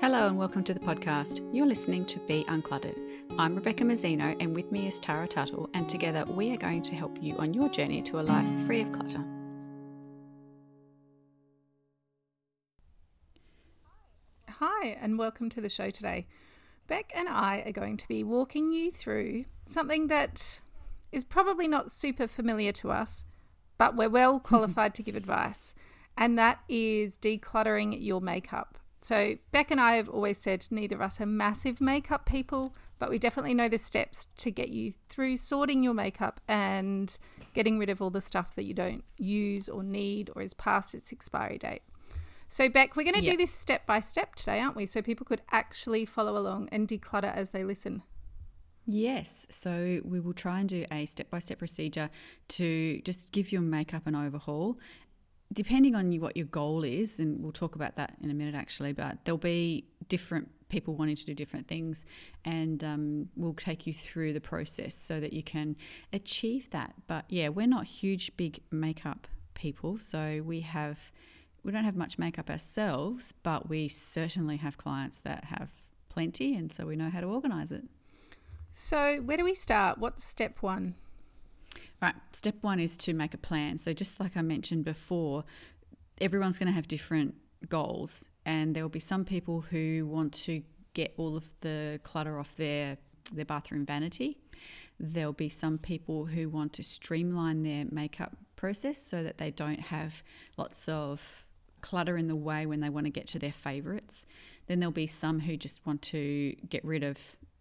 Hello and welcome to the podcast. You're listening to Be Uncluttered. I'm Rebecca Mazzino and with me is Tara Tuttle, and together we are going to help you on your journey to a life free of clutter. Hi, and welcome to the show today. Beck and I are going to be walking you through something that is probably not super familiar to us, but we're well qualified to give advice, and that is decluttering your makeup. So, Beck and I have always said neither of us are massive makeup people, but we definitely know the steps to get you through sorting your makeup and getting rid of all the stuff that you don't use or need or is past its expiry date. So, Beck, we're going to Yeah. do this step by step today, aren't we? So people could actually follow along and declutter as they listen. Yes, so we will try and do a step by step procedure to just give your makeup an overhaul. Depending on you, what your goal is, and we'll talk about that in a minute actually, but there'll be different people wanting to do different things, and um, we'll take you through the process so that you can achieve that. But yeah, we're not huge, big makeup people, so we have we don't have much makeup ourselves, but we certainly have clients that have plenty, and so we know how to organize it. So, where do we start? What's step one? Right. Step one is to make a plan. So, just like I mentioned before, everyone's going to have different goals, and there will be some people who want to get all of the clutter off their their bathroom vanity. There'll be some people who want to streamline their makeup process so that they don't have lots of clutter in the way when they want to get to their favorites. Then there'll be some who just want to get rid of,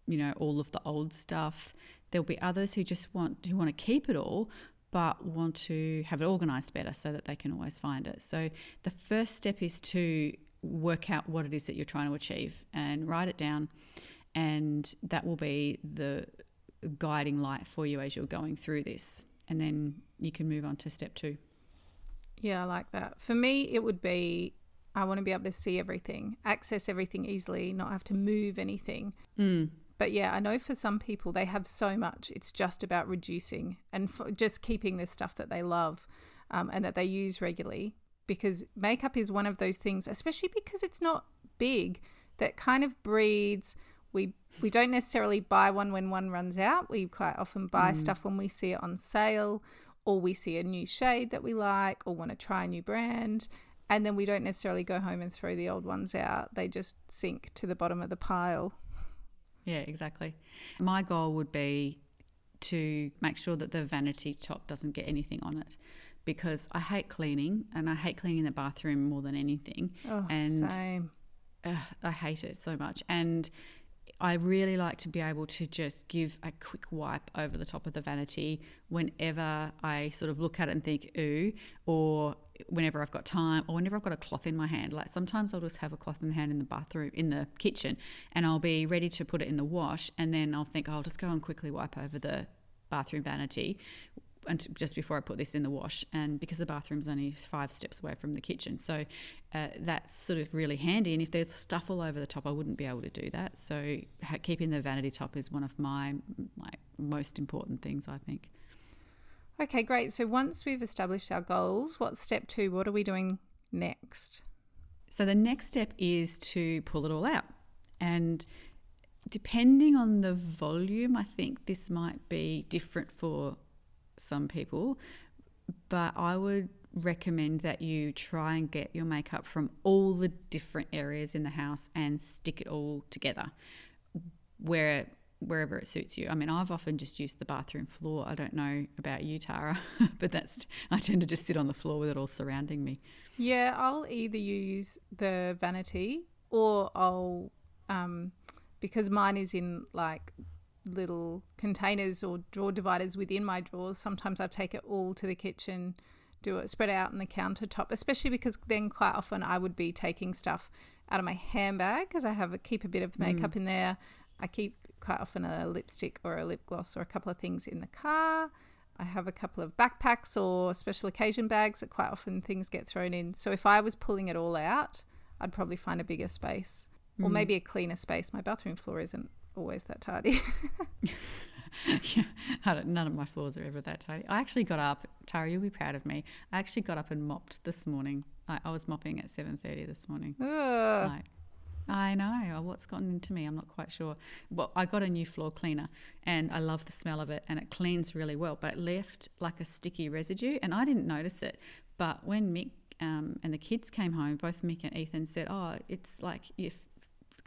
you know, all of the old stuff. There'll be others who just want who want to keep it all but want to have it organized better so that they can always find it. So the first step is to work out what it is that you're trying to achieve and write it down and that will be the guiding light for you as you're going through this. And then you can move on to step 2. Yeah, I like that. For me, it would be I want to be able to see everything, access everything easily, not have to move anything. Mm. But yeah, I know for some people they have so much. It's just about reducing and just keeping the stuff that they love um, and that they use regularly. Because makeup is one of those things, especially because it's not big, that kind of breeds. We we don't necessarily buy one when one runs out. We quite often buy stuff when we see it on sale, or we see a new shade that we like, or want to try a new brand. And then we don't necessarily go home and throw the old ones out. They just sink to the bottom of the pile. Yeah, exactly. My goal would be to make sure that the vanity top doesn't get anything on it because I hate cleaning and I hate cleaning the bathroom more than anything. Oh, and same. Ugh, I hate it so much. And I really like to be able to just give a quick wipe over the top of the vanity whenever I sort of look at it and think, ooh, or whenever I've got time, or whenever I've got a cloth in my hand. Like sometimes I'll just have a cloth in the hand in the bathroom, in the kitchen, and I'll be ready to put it in the wash. And then I'll think, oh, I'll just go and quickly wipe over the bathroom vanity and just before I put this in the wash, and because the bathroom's only five steps away from the kitchen, so uh, that's sort of really handy. And if there's stuff all over the top, I wouldn't be able to do that. So ha- keeping the vanity top is one of my like most important things, I think. Okay, great. So once we've established our goals, what's step two? What are we doing next? So the next step is to pull it all out, and depending on the volume, I think this might be different for some people, but I would recommend that you try and get your makeup from all the different areas in the house and stick it all together where wherever it suits you. I mean, I've often just used the bathroom floor. I don't know about you, Tara, but that's I tend to just sit on the floor with it all surrounding me. Yeah, I'll either use the vanity or I'll, um, because mine is in like little containers or drawer dividers within my drawers. Sometimes I take it all to the kitchen, do it spread out on the countertop, especially because then quite often I would be taking stuff out of my handbag because I have a, keep a bit of mm. makeup in there. I keep quite often a lipstick or a lip gloss or a couple of things in the car. I have a couple of backpacks or special occasion bags that quite often things get thrown in. So if I was pulling it all out, I'd probably find a bigger space or mm. maybe a cleaner space. My bathroom floor isn't always that tidy. yeah, I don't, none of my floors are ever that tidy. I actually got up, Tara, you'll be proud of me. I actually got up and mopped this morning. I, I was mopping at seven thirty this morning. Like, I know. What's gotten into me? I'm not quite sure. Well, I got a new floor cleaner and I love the smell of it and it cleans really well, but it left like a sticky residue and I didn't notice it. But when Mick um, and the kids came home, both Mick and Ethan said, Oh, it's like if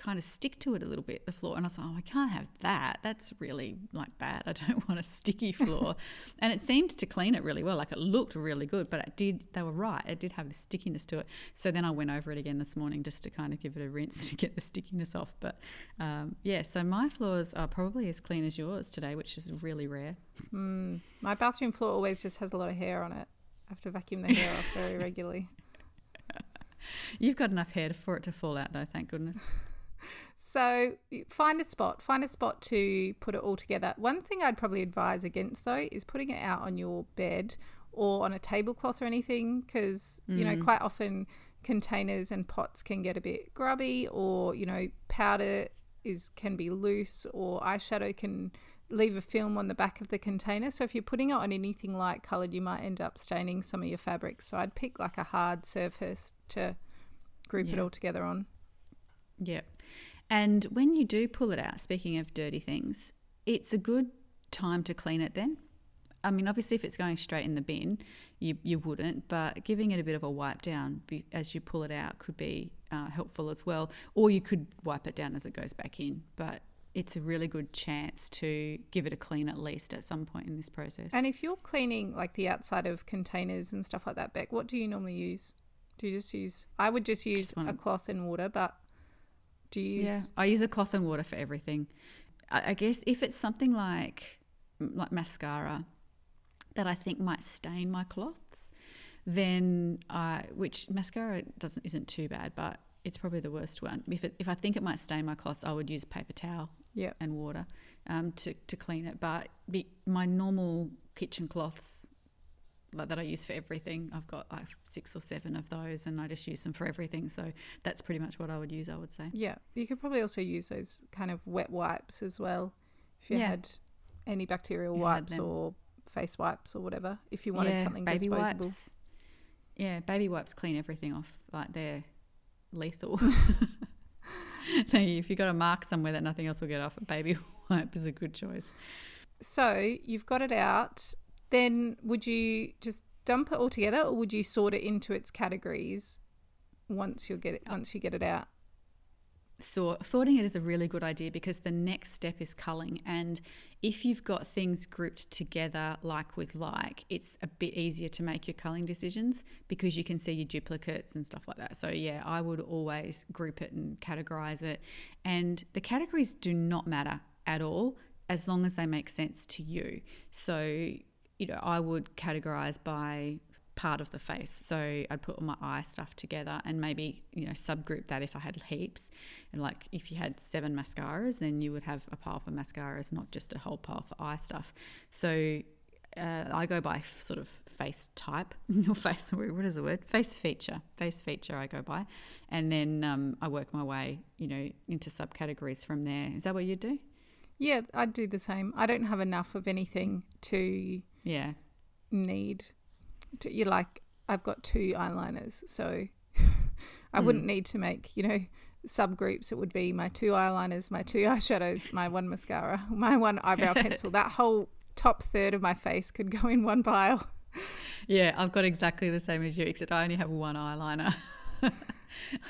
kind of stick to it a little bit, the floor. And I was like, oh, I can't have that. That's really like bad. I don't want a sticky floor. and it seemed to clean it really well. Like it looked really good, but it did, they were right. It did have the stickiness to it. So then I went over it again this morning just to kind of give it a rinse to get the stickiness off. But um, yeah, so my floors are probably as clean as yours today, which is really rare. Mm. My bathroom floor always just has a lot of hair on it. I have to vacuum the hair off very regularly. You've got enough hair for it to fall out, though, thank goodness. So find a spot, find a spot to put it all together. One thing I'd probably advise against though is putting it out on your bed or on a tablecloth or anything because you know mm. quite often containers and pots can get a bit grubby or you know powder is can be loose or eyeshadow can leave a film on the back of the container. So if you're putting it on anything light colored, you might end up staining some of your fabrics. So I'd pick like a hard surface to group it all together on. Yeah. And when you do pull it out, speaking of dirty things, it's a good time to clean it then. I mean, obviously, if it's going straight in the bin, you, you wouldn't, but giving it a bit of a wipe down as you pull it out could be uh, helpful as well. Or you could wipe it down as it goes back in. But it's a really good chance to give it a clean at least at some point in this process. And if you're cleaning like the outside of containers and stuff like that, Beck, what do you normally use? Do you just use? I would just use Just a cloth and water, but do you use? Yeah, I use a cloth and water for everything. I, I guess if it's something like like mascara that I think might stain my cloths, then I which mascara doesn't isn't too bad, but it's probably the worst one. If it, if I think it might stain my cloths, I would use paper towel and water um, to to clean it. But be, my normal kitchen cloths. Like that I use for everything. I've got like six or seven of those, and I just use them for everything. So that's pretty much what I would use. I would say. Yeah. You could probably also use those kind of wet wipes as well, if you Yeah. had any bacterial You wipes or face wipes or whatever. If you wanted something baby disposable. wipes. Yeah, baby wipes clean everything off. Like they're lethal. If you've got a mark somewhere that nothing else will get off, a baby wipe is a good choice. So you've got it out. Then would you just dump it all together, or would you sort it into its categories once you get it once you get it out? So sorting it is a really good idea because the next step is culling, and if you've got things grouped together like with like, it's a bit easier to make your culling decisions because you can see your duplicates and stuff like that. So yeah, I would always group it and categorize it, and the categories do not matter at all as long as they make sense to you. So you know, I would categorize by part of the face. So I'd put all my eye stuff together and maybe, you know, subgroup that if I had heaps. And like if you had seven mascaras, then you would have a pile for mascaras, not just a whole pile for eye stuff. So uh, I go by f- sort of face type, or face, what is the word? Face feature. Face feature I go by. And then um, I work my way, you know, into subcategories from there. Is that what you do? Yeah, I'd do the same. I don't have enough of anything to Yeah. need. To, you like, I've got two eyeliners, so I mm. wouldn't need to make you know subgroups. It would be my two eyeliners, my two eyeshadows, my one mascara, my one eyebrow pencil. That whole top third of my face could go in one pile. Yeah, I've got exactly the same as you, except I only have one eyeliner.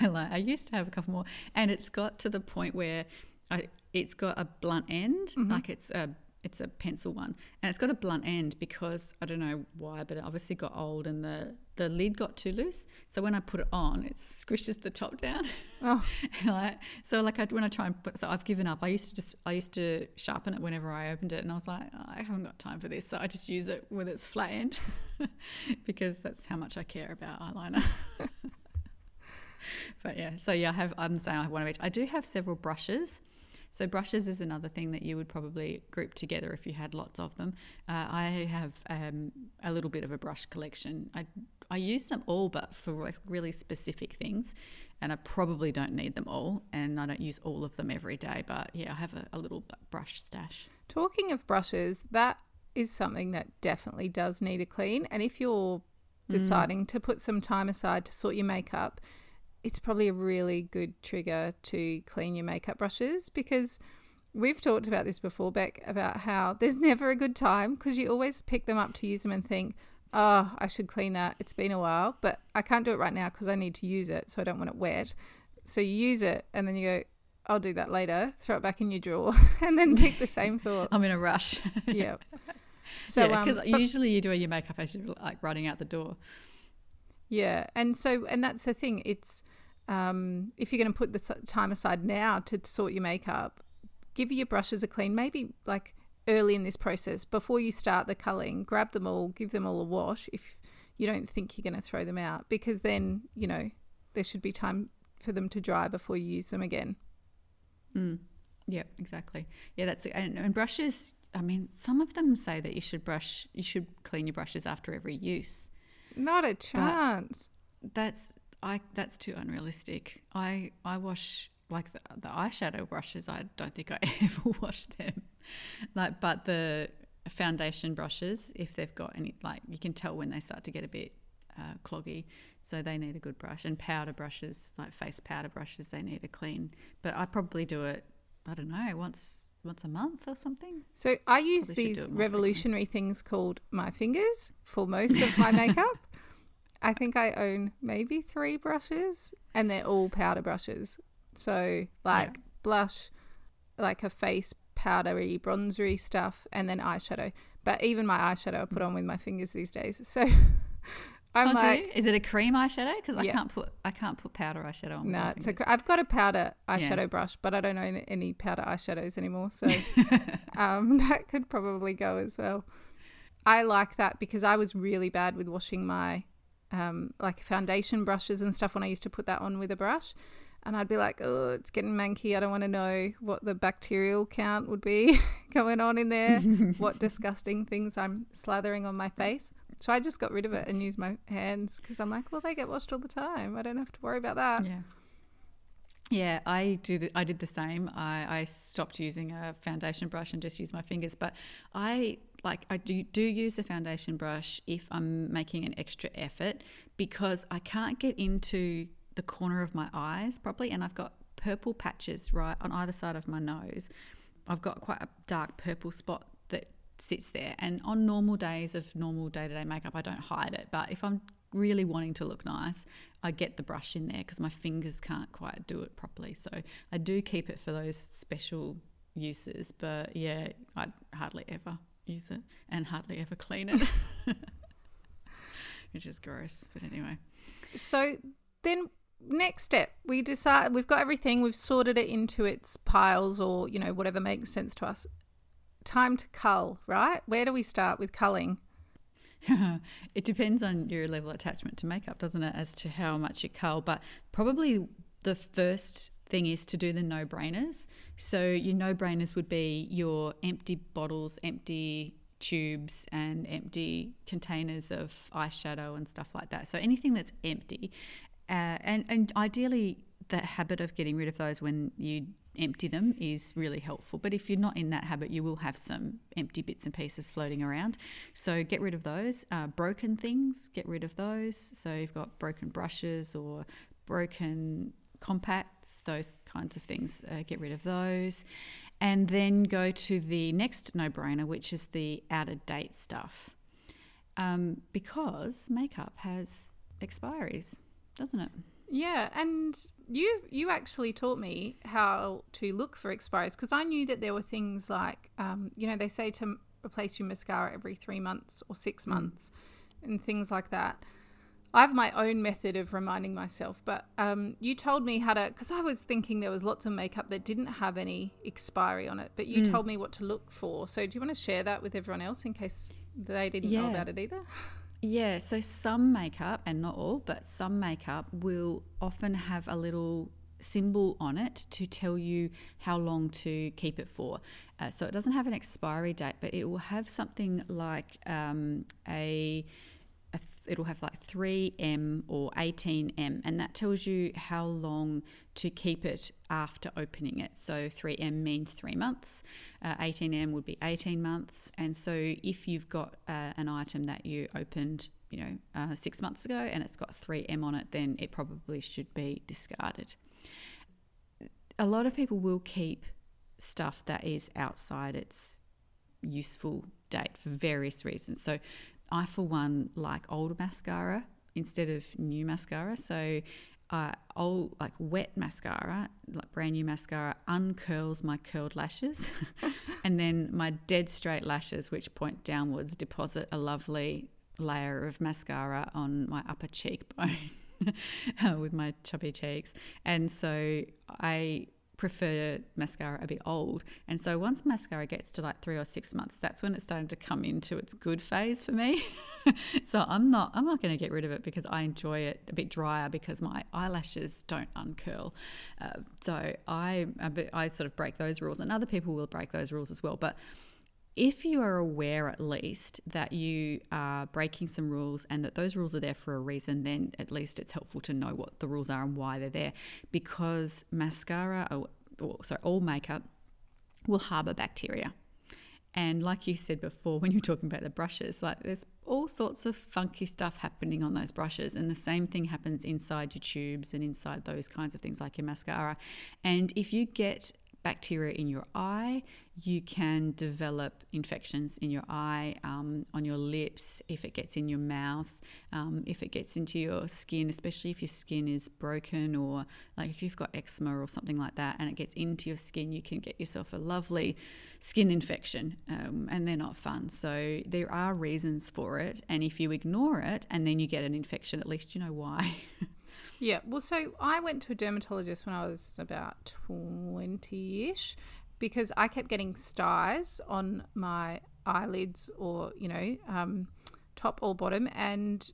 I like. I used to have a couple more, and it's got to the point where I, it's got a blunt end, mm-hmm. like it's a it's a pencil one, and it's got a blunt end because I don't know why, but it obviously got old and the the lid got too loose. So when I put it on, it squishes the top down. Oh. I, so like I, when I try and put, so I've given up. I used to just I used to sharpen it whenever I opened it, and I was like, "Oh, I haven't got time for this, so I just use it with its flat end because that's how much I care about eyeliner. but yeah, so yeah, I have. I'm saying I have one of each. I do have several brushes. So brushes is another thing that you would probably group together if you had lots of them. Uh, I have um, a little bit of a brush collection. I I use them all, but for really specific things, and I probably don't need them all, and I don't use all of them every day. But yeah, I have a, a little brush stash. Talking of brushes, that is something that definitely does need a clean. And if you're deciding to put some time aside to sort your makeup, it's probably a really good trigger to clean your makeup brushes because we've talked about this before, Beck, about how there's never a good time because you always pick them up to use them and think, oh, I should clean that. It's been a while, but I can't do it right now because I need to use it, so I don't want it wet. So you use it and then you go, I'll do that later, throw it back in your drawer, and then pick the same thought. I'm in a rush. yeah. So, because um, usually you're doing your makeup as you're like running out the door. Yeah, and so and that's the thing. It's um, if you're going to put the time aside now to sort your makeup, give your brushes a clean. Maybe like early in this process, before you start the culling, grab them all, give them all a wash. If you don't think you're going to throw them out, because then you know there should be time for them to dry before you use them again. Mm. Yeah, exactly. Yeah, that's and, and brushes. I mean, some of them say that you should brush, you should clean your brushes after every use. Not a chance. But that's I. That's too unrealistic. I I wash like the, the eyeshadow brushes. I don't think I ever wash them. Like, but the foundation brushes, if they've got any, like you can tell when they start to get a bit uh, cloggy, so they need a good brush. And powder brushes, like face powder brushes, they need a clean. But I probably do it. I don't know once once a month or something. So I use Probably these revolutionary things called my fingers for most of my makeup. I think I own maybe three brushes and they're all powder brushes. So like yeah. blush, like a face powdery, bronzery stuff, and then eyeshadow. But even my eyeshadow I put mm. on with my fingers these days. So I'm oh, like, is it a cream eyeshadow? Because I can't put I can't put powder eyeshadow on. No, nah, i I've got a powder eyeshadow yeah. brush, but I don't own any powder eyeshadows anymore, so um, that could probably go as well. I like that because I was really bad with washing my um, like foundation brushes and stuff when I used to put that on with a brush. And I'd be like, oh, it's getting manky. I don't want to know what the bacterial count would be going on in there, what disgusting things I'm slathering on my face. So I just got rid of it and used my hands because I'm like, well, they get washed all the time. I don't have to worry about that. Yeah. Yeah, I do. The, I did the same. I, I stopped using a foundation brush and just use my fingers. But I like I do, do use a foundation brush if I'm making an extra effort because I can't get into the corner of my eyes properly, and I've got purple patches right on either side of my nose. I've got quite a dark purple spot sits there. And on normal days of normal day to day makeup, I don't hide it. But if I'm really wanting to look nice, I get the brush in there because my fingers can't quite do it properly. So I do keep it for those special uses. But yeah, I hardly ever use it and hardly ever clean it, which is gross. But anyway. So then next step we decide we've got everything we've sorted it into its piles or you know whatever makes sense to us time to cull, right? Where do we start with culling? it depends on your level of attachment to makeup, doesn't it, as to how much you cull. But probably the first thing is to do the no brainers. So, your no brainers would be your empty bottles, empty tubes, and empty containers of eyeshadow and stuff like that. So, anything that's empty. Uh, and, and ideally, the habit of getting rid of those when you empty them is really helpful. But if you're not in that habit, you will have some empty bits and pieces floating around. So get rid of those. Uh, broken things, get rid of those. So you've got broken brushes or broken compacts, those kinds of things, uh, get rid of those. And then go to the next no brainer, which is the out of date stuff. Um, because makeup has expiries, doesn't it? Yeah, and you you actually taught me how to look for expiries because I knew that there were things like um, you know they say to replace your mascara every three months or six mm. months and things like that. I have my own method of reminding myself, but um, you told me how to because I was thinking there was lots of makeup that didn't have any expiry on it, but you mm. told me what to look for. So do you want to share that with everyone else in case they didn't yeah. know about it either? Yeah, so some makeup, and not all, but some makeup will often have a little symbol on it to tell you how long to keep it for. Uh, so it doesn't have an expiry date, but it will have something like um, a it'll have like 3M or 18M, and that tells you how long to keep it after opening it. So 3M means three months, uh, 18M would be 18 months. And so if you've got uh, an item that you opened you know, uh, six months ago and it's got 3M on it, then it probably should be discarded. A lot of people will keep stuff that is outside its useful date for various reasons. So, I, for one, like old mascara instead of new mascara. So, uh, old like wet mascara, like brand new mascara, uncurls my curled lashes, and then my dead straight lashes, which point downwards, deposit a lovely layer of mascara on my upper cheekbone with my chubby cheeks, and so I prefer mascara a bit old. And so once mascara gets to like three or six months, that's when it's starting to come into its good phase for me. so I'm not I'm not going to get rid of it because I enjoy it a bit drier because my eyelashes don't uncurl. Uh, so I I sort of break those rules, and other people will break those rules as well. But if you are aware at least that you are breaking some rules and that those rules are there for a reason, then at least it's helpful to know what the rules are and why they're there. Because mascara, or, or sorry, all makeup will harbor bacteria. And like you said before, when you're talking about the brushes, like there's all sorts of funky stuff happening on those brushes. And the same thing happens inside your tubes and inside those kinds of things like your mascara. And if you get bacteria in your eye. You can develop infections in your eye, um, on your lips, if it gets in your mouth, um, if it gets into your skin, especially if your skin is broken or like if you've got eczema or something like that and it gets into your skin, you can get yourself a lovely skin infection um, and they're not fun. So there are reasons for it. And if you ignore it and then you get an infection, at least you know why. Yeah, well, so I went to a dermatologist when I was about 20 ish because I kept getting styes on my eyelids or, you know, um, top or bottom. And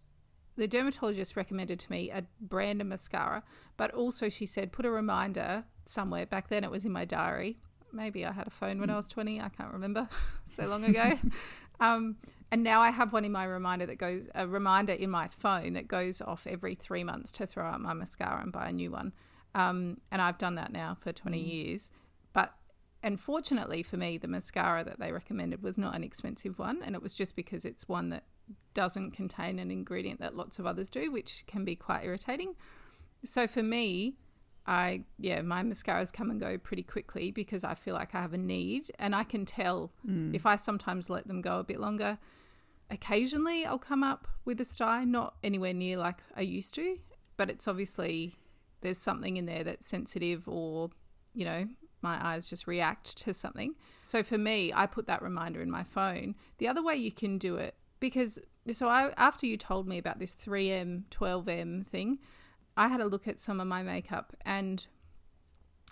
the dermatologist recommended to me a brand of mascara, but also she said put a reminder somewhere. Back then it was in my diary. Maybe I had a phone when I was 20, I can't remember, so long ago. um, and now I have one in my reminder that goes a reminder in my phone that goes off every three months to throw out my mascara and buy a new one. Um, and I've done that now for 20 mm. years. But unfortunately for me, the mascara that they recommended was not an expensive one, and it was just because it's one that doesn't contain an ingredient that lots of others do, which can be quite irritating. So for me, I yeah, my mascaras come and go pretty quickly because I feel like I have a need, and I can tell mm. if I sometimes let them go a bit longer occasionally I'll come up with a sty, not anywhere near like I used to, but it's obviously there's something in there that's sensitive or, you know, my eyes just react to something. So for me, I put that reminder in my phone. The other way you can do it, because so I after you told me about this 3M, 12M thing, I had a look at some of my makeup and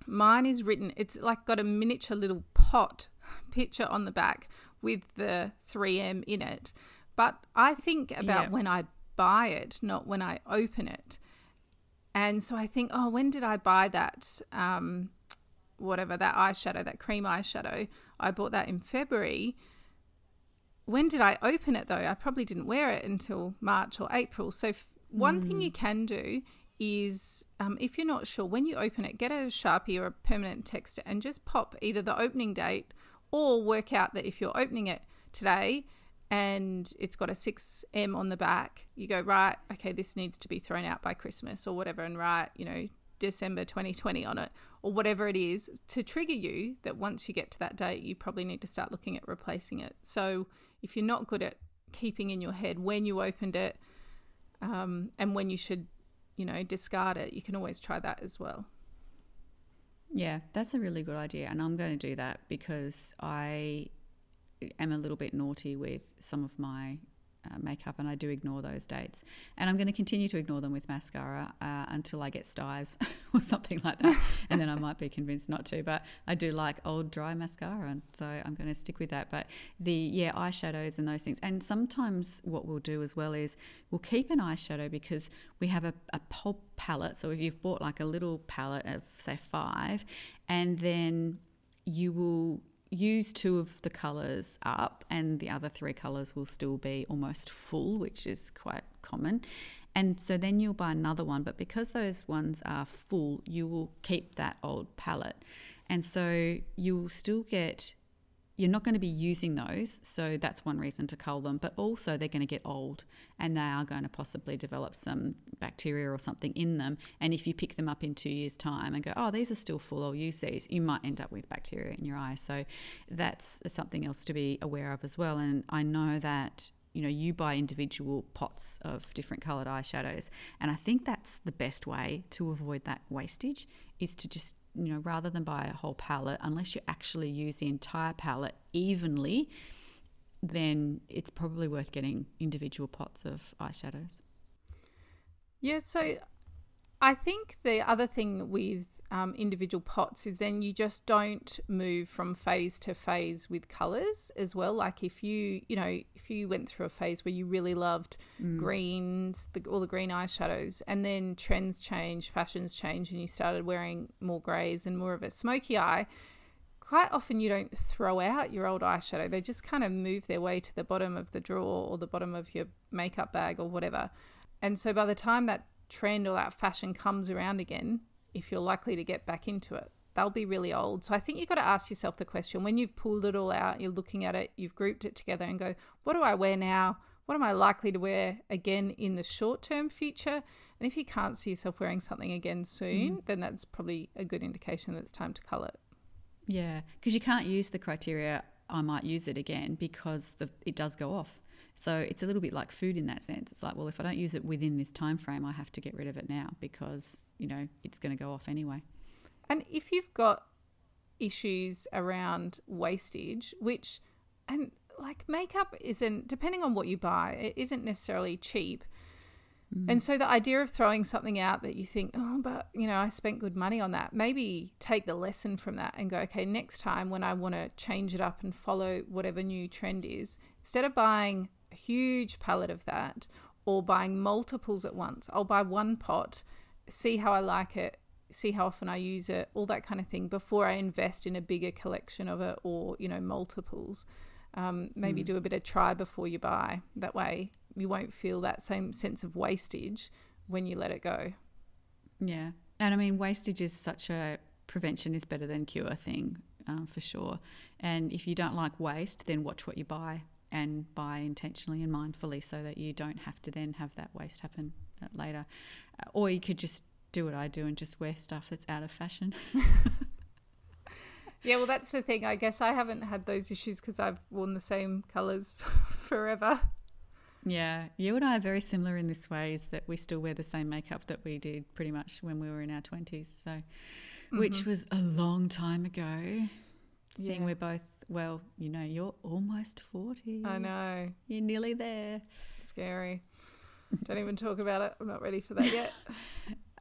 mine is written, it's like got a miniature little pot picture on the back with the 3M in it. But I think about yeah. when I buy it, not when I open it. And so I think, oh, when did I buy that? Um, whatever, that eyeshadow, that cream eyeshadow. I bought that in February. When did I open it though? I probably didn't wear it until March or April. So, f- one mm. thing you can do is um, if you're not sure, when you open it, get a Sharpie or a permanent texter and just pop either the opening date or work out that if you're opening it today and it's got a 6M on the back, you go, right, okay, this needs to be thrown out by Christmas or whatever, and write, you know, December 2020 on it or whatever it is to trigger you that once you get to that date, you probably need to start looking at replacing it. So if you're not good at keeping in your head when you opened it um, and when you should, you know, discard it, you can always try that as well. Yeah, that's a really good idea. And I'm going to do that because I am a little bit naughty with some of my uh, makeup and I do ignore those dates. And I'm going to continue to ignore them with mascara uh, until I get styes or something like that. and then I might be convinced not to. But I do like old dry mascara. And so I'm going to stick with that. But the, yeah, eyeshadows and those things. And sometimes what we'll do as well is we'll keep an eyeshadow because we have a, a pulp palette. So if you've bought like a little palette of, say, five, and then you will use two of the colours up, and the other three colours will still be almost full, which is quite common. And so then you'll buy another one, but because those ones are full, you will keep that old palette. And so you'll still get you're not going to be using those. So that's one reason to cull them. But also, they're going to get old and they are going to possibly develop some bacteria or something in them. And if you pick them up in two years' time and go, oh, these are still full, I'll use these, you might end up with bacteria in your eye. So that's something else to be aware of as well. And I know that you know you buy individual pots of different colored eyeshadows and i think that's the best way to avoid that wastage is to just you know rather than buy a whole palette unless you actually use the entire palette evenly then it's probably worth getting individual pots of eyeshadows. Yeah so i think the other thing with um, individual pots is then you just don't move from phase to phase with colors as well. Like if you, you know, if you went through a phase where you really loved mm. greens, the, all the green eyeshadows, and then trends change, fashions change, and you started wearing more grays and more of a smoky eye, quite often you don't throw out your old eyeshadow. They just kind of move their way to the bottom of the drawer or the bottom of your makeup bag or whatever. And so by the time that trend or that fashion comes around again, if you're likely to get back into it. They'll be really old. So I think you've got to ask yourself the question when you've pulled it all out, you're looking at it, you've grouped it together and go, what do I wear now? What am I likely to wear again in the short term future? And if you can't see yourself wearing something again soon, mm. then that's probably a good indication that it's time to cull it. Yeah, because you can't use the criteria, I might use it again, because the, it does go off. So it's a little bit like food in that sense. It's like, well, if I don't use it within this time frame, I have to get rid of it now because, you know, it's going to go off anyway. And if you've got issues around wastage, which and like makeup isn't depending on what you buy, it isn't necessarily cheap. Mm. And so the idea of throwing something out that you think, oh, but you know, I spent good money on that, maybe take the lesson from that and go, okay, next time when I want to change it up and follow whatever new trend is, instead of buying huge palette of that or buying multiples at once. I'll buy one pot, see how I like it, see how often I use it, all that kind of thing before I invest in a bigger collection of it or, you know, multiples. Um, maybe mm. do a bit of try before you buy. That way you won't feel that same sense of wastage when you let it go. Yeah. And I mean, wastage is such a prevention is better than cure thing uh, for sure. And if you don't like waste, then watch what you buy and buy intentionally and mindfully so that you don't have to then have that waste happen uh, later. Uh, or you could just do what I do and just wear stuff that's out of fashion. yeah, well, that's the thing. I guess I haven't had those issues because I've worn the same colours forever. Yeah, you and I are very similar in this way is that we still wear the same makeup that we did pretty much when we were in our 20s. So, mm-hmm. which was a long time ago. Seeing yeah. we're both well, you know, you're almost 40. I know. You're nearly there. Scary. Don't even talk about it. I'm not ready for that yet.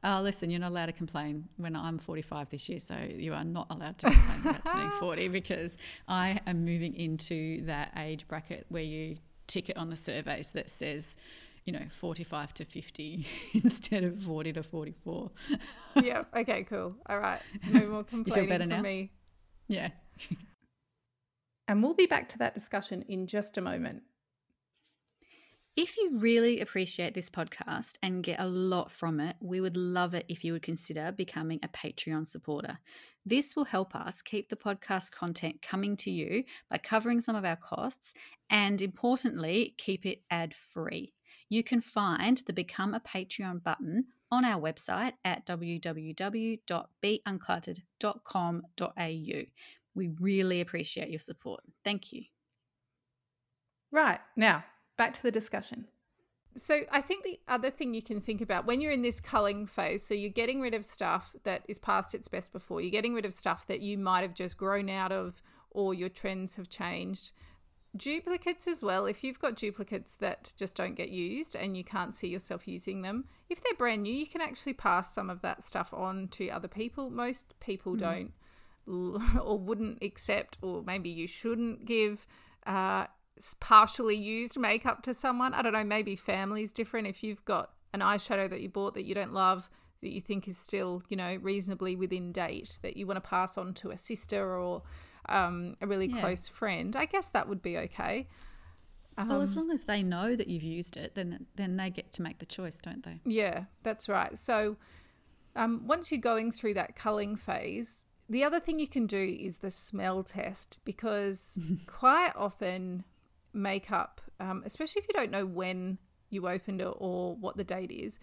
Oh, listen, you're not allowed to complain when I'm 45 this year, so you are not allowed to complain about turning 40 because I am moving into that age bracket where you tick it on the surveys that says, you know, 45 to 50 instead of 40 to 44. yeah. Okay. Cool. All right. No more complaining you feel better now? me. Yeah. And we'll be back to that discussion in just a moment. If you really appreciate this podcast and get a lot from it, we would love it if you would consider becoming a Patreon supporter. This will help us keep the podcast content coming to you by covering some of our costs and, importantly, keep it ad free. You can find the Become a Patreon button on our website at www.beuncluttered.com.au. We really appreciate your support. Thank you. Right, now back to the discussion. So, I think the other thing you can think about when you're in this culling phase, so you're getting rid of stuff that is past its best before, you're getting rid of stuff that you might have just grown out of or your trends have changed. Duplicates as well. If you've got duplicates that just don't get used and you can't see yourself using them, if they're brand new, you can actually pass some of that stuff on to other people. Most people mm. don't or wouldn't accept, or maybe you shouldn't give uh, partially used makeup to someone. I don't know, maybe family's different. If you've got an eyeshadow that you bought that you don't love, that you think is still, you know, reasonably within date, that you want to pass on to a sister or um, a really yeah. close friend, I guess that would be okay. Um, well, as long as they know that you've used it, then then they get to make the choice, don't they? Yeah, that's right. So um, once you're going through that culling phase, the other thing you can do is the smell test because quite often makeup, um, especially if you don't know when you opened it or what the date is,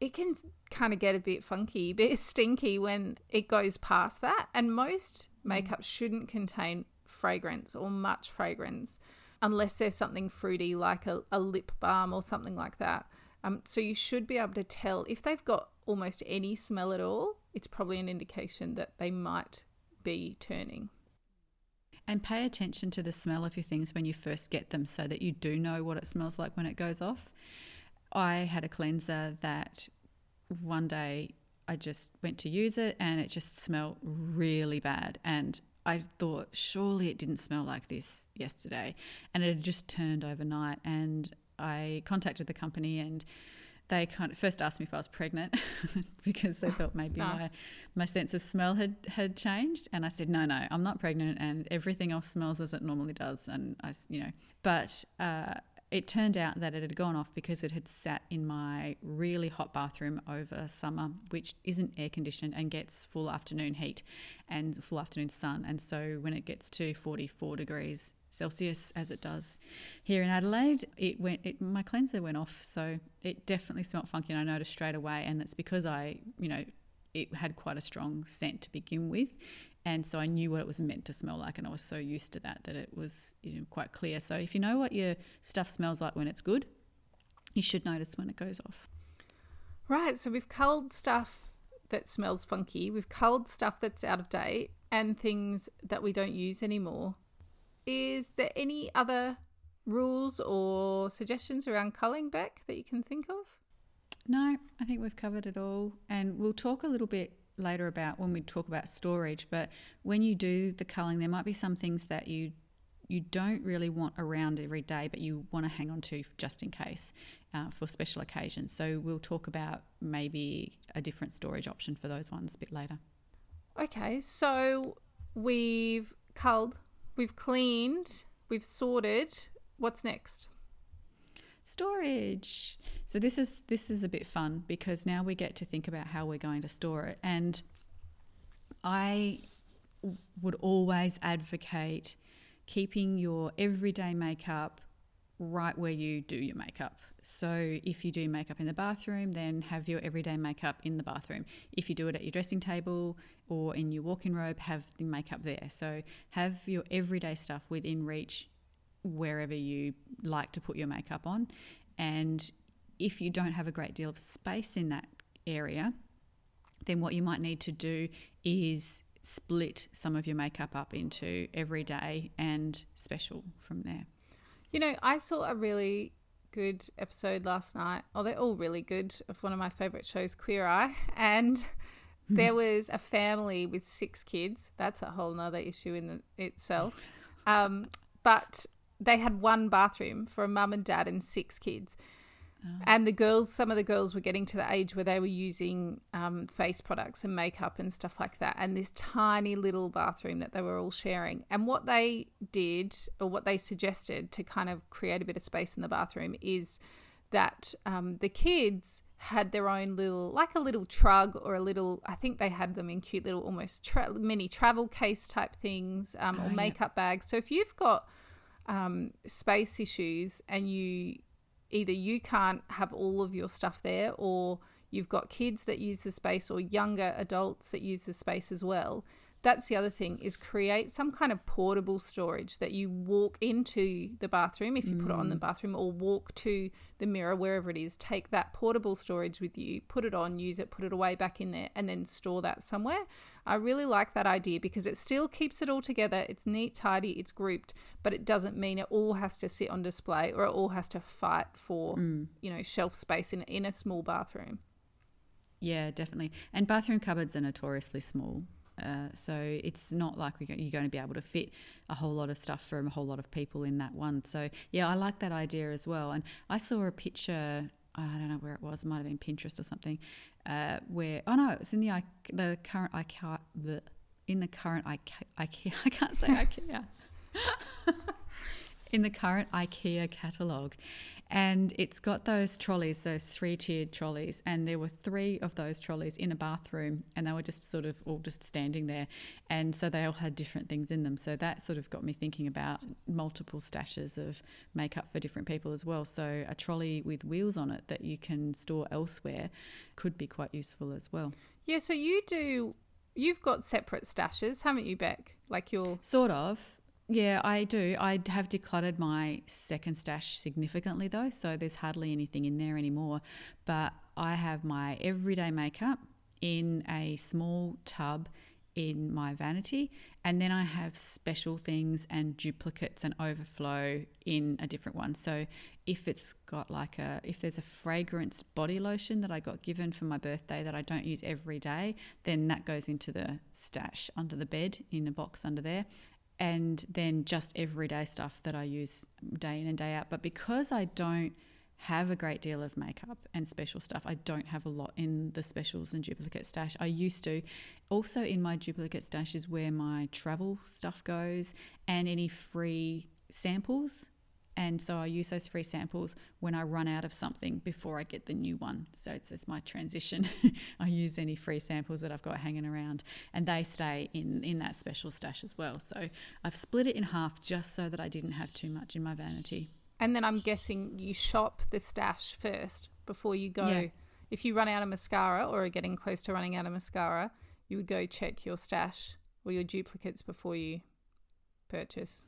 it can kind of get a bit funky, a bit stinky when it goes past that. And most makeup shouldn't contain fragrance or much fragrance unless there's something fruity like a, a lip balm or something like that. Um, so you should be able to tell if they've got almost any smell at all, it's probably an indication that they might be turning. And pay attention to the smell of your things when you first get them so that you do know what it smells like when it goes off. I had a cleanser that one day I just went to use it and it just smelled really bad. And I thought, surely it didn't smell like this yesterday. And it had just turned overnight. And I contacted the company and they kind of first asked me if I was pregnant because they thought maybe nice. my, my sense of smell had, had changed. And I said, no, no, I'm not pregnant and everything else smells as it normally does. And I, you know, but uh, it turned out that it had gone off because it had sat in my really hot bathroom over summer, which isn't air conditioned and gets full afternoon heat and full afternoon sun. And so when it gets to 44 degrees Celsius, as it does here in Adelaide, it went. It, my cleanser went off, so it definitely smelt funky, and I noticed straight away. And that's because I, you know, it had quite a strong scent to begin with, and so I knew what it was meant to smell like, and I was so used to that that it was you know, quite clear. So if you know what your stuff smells like when it's good, you should notice when it goes off. Right. So we've culled stuff that smells funky. We've culled stuff that's out of date and things that we don't use anymore. Is there any other rules or suggestions around culling back that you can think of? No, I think we've covered it all. And we'll talk a little bit later about when we talk about storage, but when you do the culling, there might be some things that you you don't really want around every day, but you want to hang on to just in case uh, for special occasions. So we'll talk about maybe a different storage option for those ones a bit later. Okay, so we've culled, we've cleaned, we've sorted. What's next? storage. So this is this is a bit fun because now we get to think about how we're going to store it. And I would always advocate keeping your everyday makeup right where you do your makeup. So if you do makeup in the bathroom, then have your everyday makeup in the bathroom. If you do it at your dressing table or in your walk-in robe, have the makeup there. So have your everyday stuff within reach wherever you like to put your makeup on. And if you don't have a great deal of space in that area, then what you might need to do is split some of your makeup up into everyday and special from there. You know, I saw a really good episode last night. Oh, they're all really good of one of my favorite shows, Queer Eye. And there was a family with six kids. That's a whole nother issue in the, itself. Um, but they had one bathroom for a mum and dad and six kids. Oh. And the girls, some of the girls were getting to the age where they were using um, face products and makeup and stuff like that. And this tiny little bathroom that they were all sharing. And what they did, or what they suggested to kind of create a bit of space in the bathroom, is that um, the kids had their own little, like a little trug or a little, I think they had them in cute little almost tra- mini travel case type things um, oh, or makeup yeah. bags. So if you've got um, space issues and you either you can't have all of your stuff there or you've got kids that use the space or younger adults that use the space as well that's the other thing is create some kind of portable storage that you walk into the bathroom if you mm. put it on the mm. bathroom or walk to the mirror wherever it is take that portable storage with you put it on use it put it away back in there and then store that somewhere i really like that idea because it still keeps it all together it's neat tidy it's grouped but it doesn't mean it all has to sit on display or it all has to fight for mm. you know shelf space in, in a small bathroom yeah, definitely. And bathroom cupboards are notoriously small. Uh, so it's not like you're going to be able to fit a whole lot of stuff for a whole lot of people in that one. So yeah, I like that idea as well. And I saw a picture. I don't know where it was. It might have been Pinterest or something. Uh, where oh no, it's in the the current IKEA the in the current IKEA. I can't say IKEA. in the current IKEA catalogue. And it's got those trolleys, those three tiered trolleys. And there were three of those trolleys in a bathroom, and they were just sort of all just standing there. And so they all had different things in them. So that sort of got me thinking about multiple stashes of makeup for different people as well. So a trolley with wheels on it that you can store elsewhere could be quite useful as well. Yeah, so you do, you've got separate stashes, haven't you, Beck? Like your. Sort of. Yeah, I do. I have decluttered my second stash significantly though, so there's hardly anything in there anymore. But I have my everyday makeup in a small tub in my vanity, and then I have special things and duplicates and overflow in a different one. So if it's got like a, if there's a fragrance body lotion that I got given for my birthday that I don't use every day, then that goes into the stash under the bed in a box under there and then just everyday stuff that I use day in and day out. But because I don't have a great deal of makeup and special stuff, I don't have a lot in the specials and duplicate stash. I used to. Also, in my duplicate stash is where my travel stuff goes and any free samples and so I use those free samples when I run out of something before I get the new one. So it's just my transition. I use any free samples that I've got hanging around and they stay in, in that special stash as well. So I've split it in half just so that I didn't have too much in my vanity. And then I'm guessing you shop the stash first before you go. Yeah. If you run out of mascara or are getting close to running out of mascara, you would go check your stash or your duplicates before you purchase.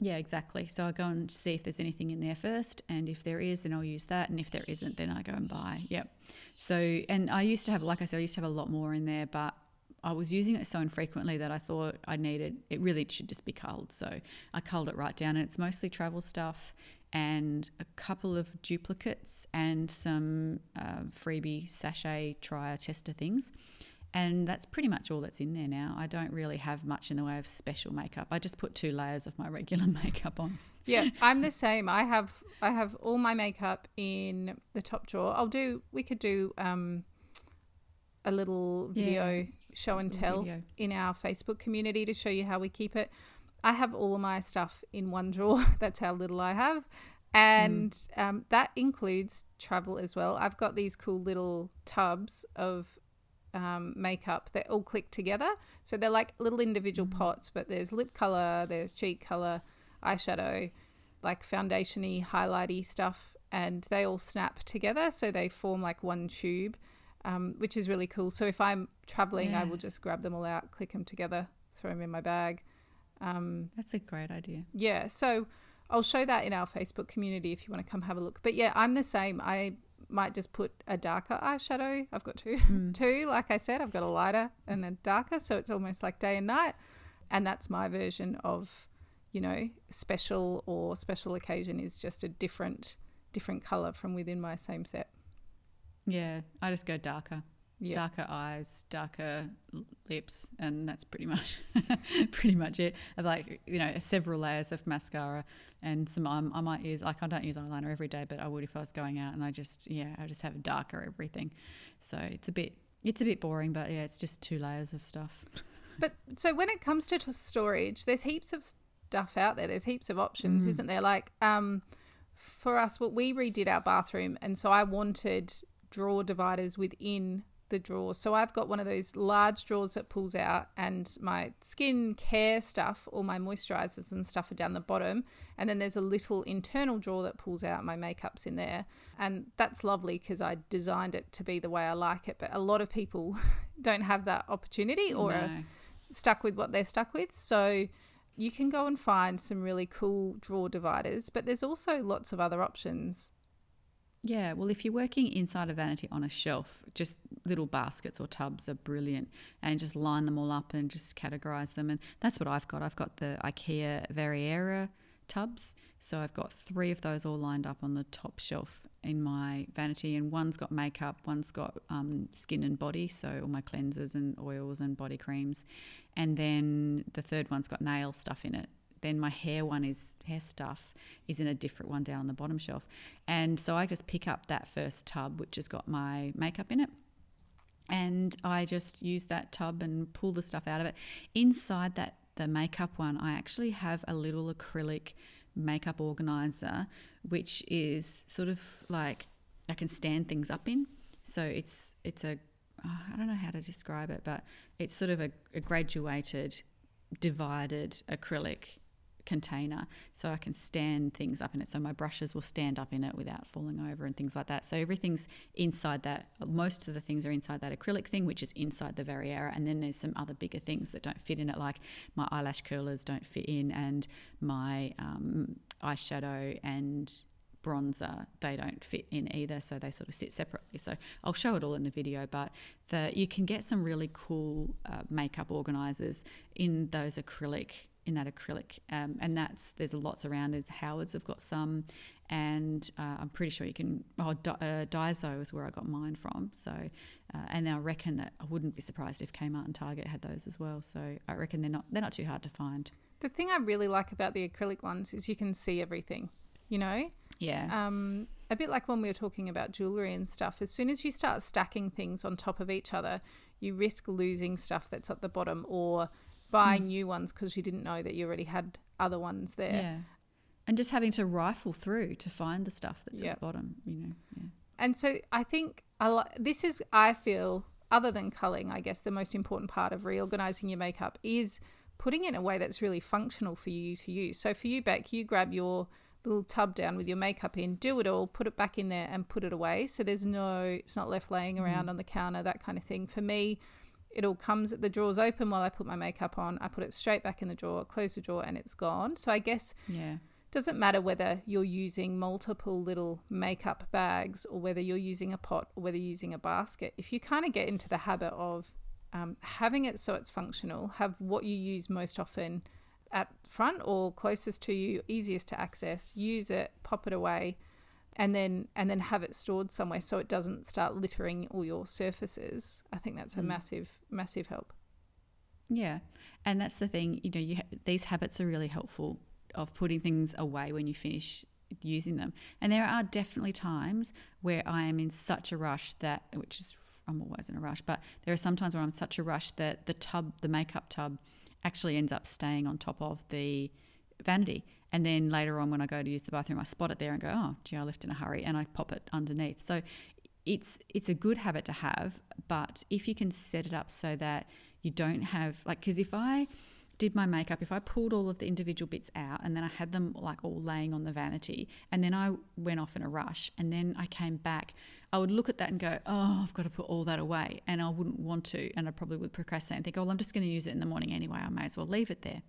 Yeah, exactly. So I go and see if there's anything in there first, and if there is, then I'll use that, and if there isn't, then I go and buy. Yep. So, and I used to have, like I said, I used to have a lot more in there, but I was using it so infrequently that I thought I needed it. Really should just be culled. So I culled it right down, and it's mostly travel stuff and a couple of duplicates and some uh, freebie sachet trier tester things. And that's pretty much all that's in there now. I don't really have much in the way of special makeup. I just put two layers of my regular makeup on. Yeah, I'm the same. I have I have all my makeup in the top drawer. I'll do we could do um a little video Yeah, show and tell video. in our Facebook community to show you how we keep it. I have all of my stuff in one drawer. That's how little I have. And um, that includes travel as well. I've got these cool little tubs of um, makeup that all click together. So they're like little individual pots, but there's lip color, there's cheek color, eyeshadow, like foundationy, highlighty stuff, and they all snap together. So they form like one tube, um, which is really cool. So if I'm traveling, I will just grab them all out, click them together, throw them in my bag. Um, That's a great idea. yeah, so I'll show that in our Facebook community if you want to come have a look. But yeah, I'm the same. I might just put a darker eyeshadow. I've got two, hmm. two. Like I said, I've got a lighter and a darker, so it's almost like day and night. And that's my version of, you know, special or special occasion is just a different, different color from within my same set. Yeah, I just go darker. Yeah. Darker eyes, darker lips, and that's pretty much pretty much it. I've like you know several layers of mascara and some. Um, I might use like I don't use eyeliner every day, but I would if I was going out, and I just yeah I just have darker everything. So it's a bit it's a bit boring, but yeah, it's just two layers of stuff. But so when it comes to t- storage, there's heaps of stuff out there. There's heaps of options, isn't there? Like um, for us, what we redid our bathroom, and so I wanted drawer dividers within the drawers. So I've got one of those large drawers that pulls out, and my skin care stuff, all my moisturizers and stuff are down the bottom. And then there's a little internal drawer that pulls out my makeup's in there, and that's lovely because I designed it to be the way I like it. But a lot of people don't have that opportunity or are stuck with what they're stuck with. So you can go and find some really cool drawer dividers, but there's also lots of other options. Yeah, well, if you're working inside a vanity on a shelf, just little baskets or tubs are brilliant, and just line them all up and just categorize them. And that's what I've got. I've got the IKEA Variera tubs, so I've got three of those all lined up on the top shelf in my vanity, and one's got makeup, one's got um, skin and body, so all my cleansers and oils and body creams, and then the third one's got nail stuff in it then my hair one is hair stuff is in a different one down on the bottom shelf. And so i just pick up that first tub which has got my makeup in it. And i just use that tub and pull the stuff out of it. Inside that the makeup one i actually have a little acrylic makeup organizer, which is sort of like I can stand things up in. So it's it's a I don't know how to describe it, but it's sort of a, a graduated, divided acrylic container so I can stand things up in it. So my brushes will stand up in it without falling over and things like that. So everything's inside that. Most of the things are inside that acrylic thing, which is inside the Variera. And then there's some other bigger things that don't fit in it, like my eyelash curlers don't fit in and my um, eyeshadow and bronzer they don't fit in either so they sort of sit separately so i'll show it all in the video but the you can get some really cool uh, makeup organizers in those acrylic in that acrylic um, and that's there's lots around there's howard's have got some and uh, i'm pretty sure you can oh D- uh, daiso is where i got mine from so uh, and i reckon that i wouldn't be surprised if kmart and target had those as well so i reckon they're not they're not too hard to find the thing i really like about the acrylic ones is you can see everything you know yeah. Um, a bit like when we were talking about jewelry and stuff. As soon as you start stacking things on top of each other, you risk losing stuff that's at the bottom or buying mm. new ones because you didn't know that you already had other ones there. Yeah. And just having to rifle through to find the stuff that's yep. at the bottom, you know. Yeah. And so I think I this is, I feel, other than culling, I guess the most important part of reorganizing your makeup is putting it in a way that's really functional for you to use. So for you, Beck, you grab your little tub down with your makeup in, do it all, put it back in there and put it away. So there's no, it's not left laying mm. around mm. on the counter, that kind of thing. For me, it all comes, at the drawer's open while I put my makeup on. I put it straight back in the drawer, close the drawer, and it's gone. So I guess. Yeah. Doesn't matter whether you're using multiple little makeup bags or whether you're using a pot or whether you're using a basket. If you kind of get into the habit of um, having it so it's functional, have what you use most often at front or closest to you, easiest to access, use it, pop it away, and then and then have it stored somewhere so it doesn't start littering all your surfaces. I think that's a mm. massive massive help. Yeah, and that's the thing. You know, you ha- these habits are really helpful of putting things away when you finish using them. And there are definitely times where I am in such a rush that, which is I'm always in a rush, but there are some times where I'm such a rush that the tub, the makeup tub actually ends up staying on top of the vanity. And then later on, when I go to use the bathroom, I spot it there and go, "Oh, gee, I left in a hurry," and I pop it underneath. So it's it's a good habit to have, but if you can set it up so that you don't have like, because if I did my makeup, if I pulled all of the individual bits out and then I had them like all laying on the vanity, and then I went off in a rush, and then I came back, I would look at that and go, oh, I've got to put all that away. And I wouldn't want to. And I probably would procrastinate and think, oh, well, I'm just going to use it in the morning anyway. I may as well leave it there.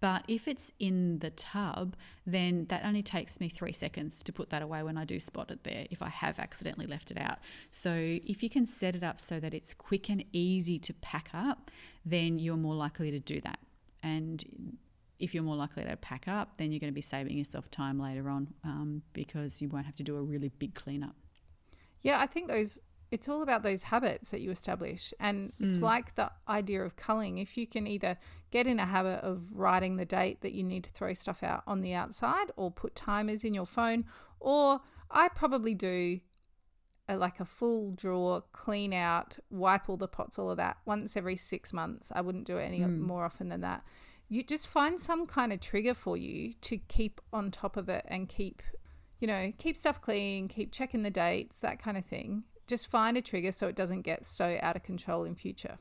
But if it's in the tub, then that only takes me three seconds to put that away when I do spot it there, if I have accidentally left it out. So if you can set it up so that it's quick and easy to pack up, then you're more likely to do that. And if you're more likely to pack up, then you're going to be saving yourself time later on um, because you won't have to do a really big cleanup. Yeah, I think those it's all about those habits that you establish. And it's mm. like the idea of culling. If you can either get in a habit of writing the date that you need to throw stuff out on the outside or put timers in your phone, or I probably do a, like a full drawer, clean out, wipe all the pots, all of that once every six months. I wouldn't do it any mm. more often than that. You just find some kind of trigger for you to keep on top of it and keep you know, keep stuff clean, keep checking the dates, that kind of thing. Just find a trigger so it doesn't get so out of control in future.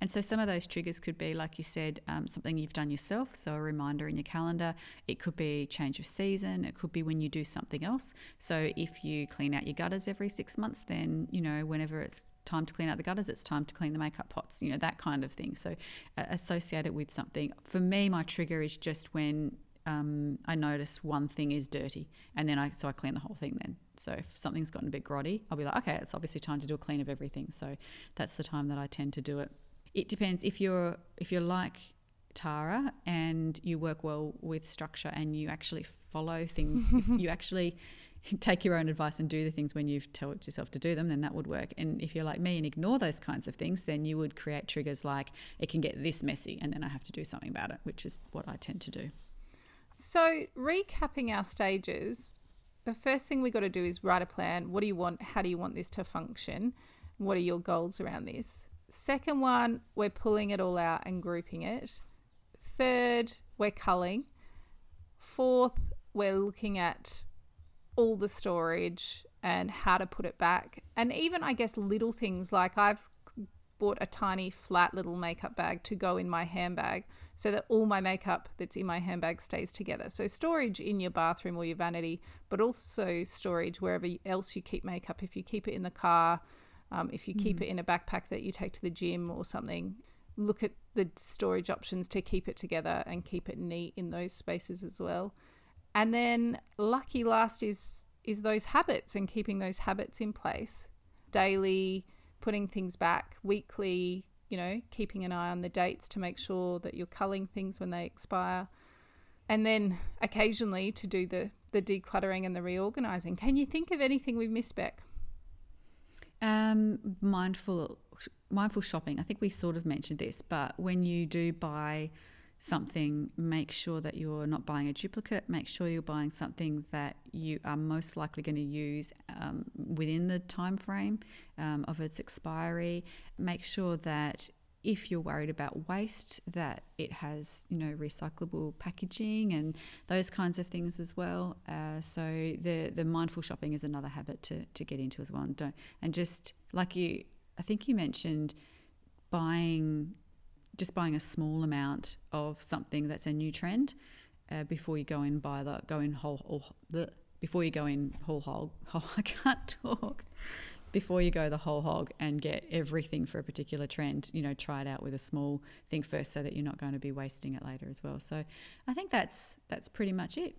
And so some of those triggers could be, like you said, um, something you've done yourself, so a reminder in your calendar. It could be change of season. It could be when you do something else. So if you clean out your gutters every six months, then you know whenever it's time to clean out the gutters, it's time to clean the makeup pots. You know that kind of thing. So uh, associate it with something. For me, my trigger is just when um, I notice one thing is dirty, and then I so I clean the whole thing. Then, so if something's gotten a bit grotty, I'll be like, okay, it's obviously time to do a clean of everything. So that's the time that I tend to do it. It depends if you're if you're like Tara and you work well with structure and you actually follow things. you actually take your own advice and do the things when you've told yourself to do them, then that would work. And if you're like me and ignore those kinds of things, then you would create triggers like it can get this messy and then I have to do something about it, which is what I tend to do. So, recapping our stages, the first thing we got to do is write a plan. What do you want? How do you want this to function? What are your goals around this? Second one, we're pulling it all out and grouping it. Third, we're culling. Fourth, we're looking at all the storage and how to put it back. And even, I guess, little things like I've bought a tiny flat little makeup bag to go in my handbag so that all my makeup that's in my handbag stays together. So, storage in your bathroom or your vanity, but also storage wherever else you keep makeup. If you keep it in the car, um, if you keep mm. it in a backpack that you take to the gym or something, look at the storage options to keep it together and keep it neat in those spaces as well. And then lucky last is is those habits and keeping those habits in place daily, putting things back weekly, you know, keeping an eye on the dates to make sure that you're culling things when they expire. And then occasionally to do the the decluttering and the reorganizing. Can you think of anything we've missed, Beck? Um, mindful mindful shopping. I think we sort of mentioned this, but when you do buy something, make sure that you're not buying a duplicate. Make sure you're buying something that you are most likely going to use um, within the time frame um, of its expiry. Make sure that if you're worried about waste, that it has you know recyclable packaging and those kinds of things as well. Uh, so the the mindful shopping is another habit to to get into as well. And don't and just like you, I think you mentioned buying just buying a small amount of something that's a new trend uh, before you go in buy the go in whole or the before you go in whole hog. Oh, I can't talk. Before you go the whole hog and get everything for a particular trend, you know, try it out with a small thing first, so that you're not going to be wasting it later as well. So, I think that's that's pretty much it.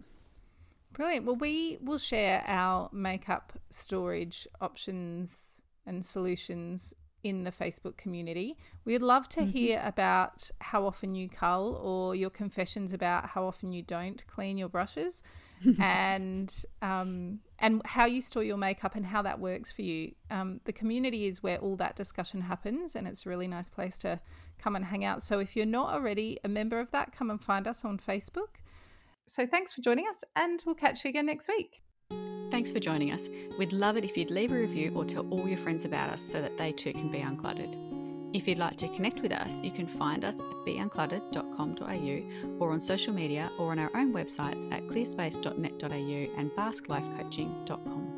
Brilliant. Well, we will share our makeup storage options and solutions in the Facebook community. We'd love to mm-hmm. hear about how often you cull or your confessions about how often you don't clean your brushes and um, and how you store your makeup and how that works for you. Um, the community is where all that discussion happens and it's a really nice place to come and hang out. So if you're not already a member of that, come and find us on Facebook. So thanks for joining us and we'll catch you again next week. Thanks for joining us. We'd love it if you'd leave a review or tell all your friends about us so that they too can be uncluttered. If you'd like to connect with us, you can find us at beuncluttered.com.au or on social media or on our own websites at clearspace.net.au and basklifecoaching.com.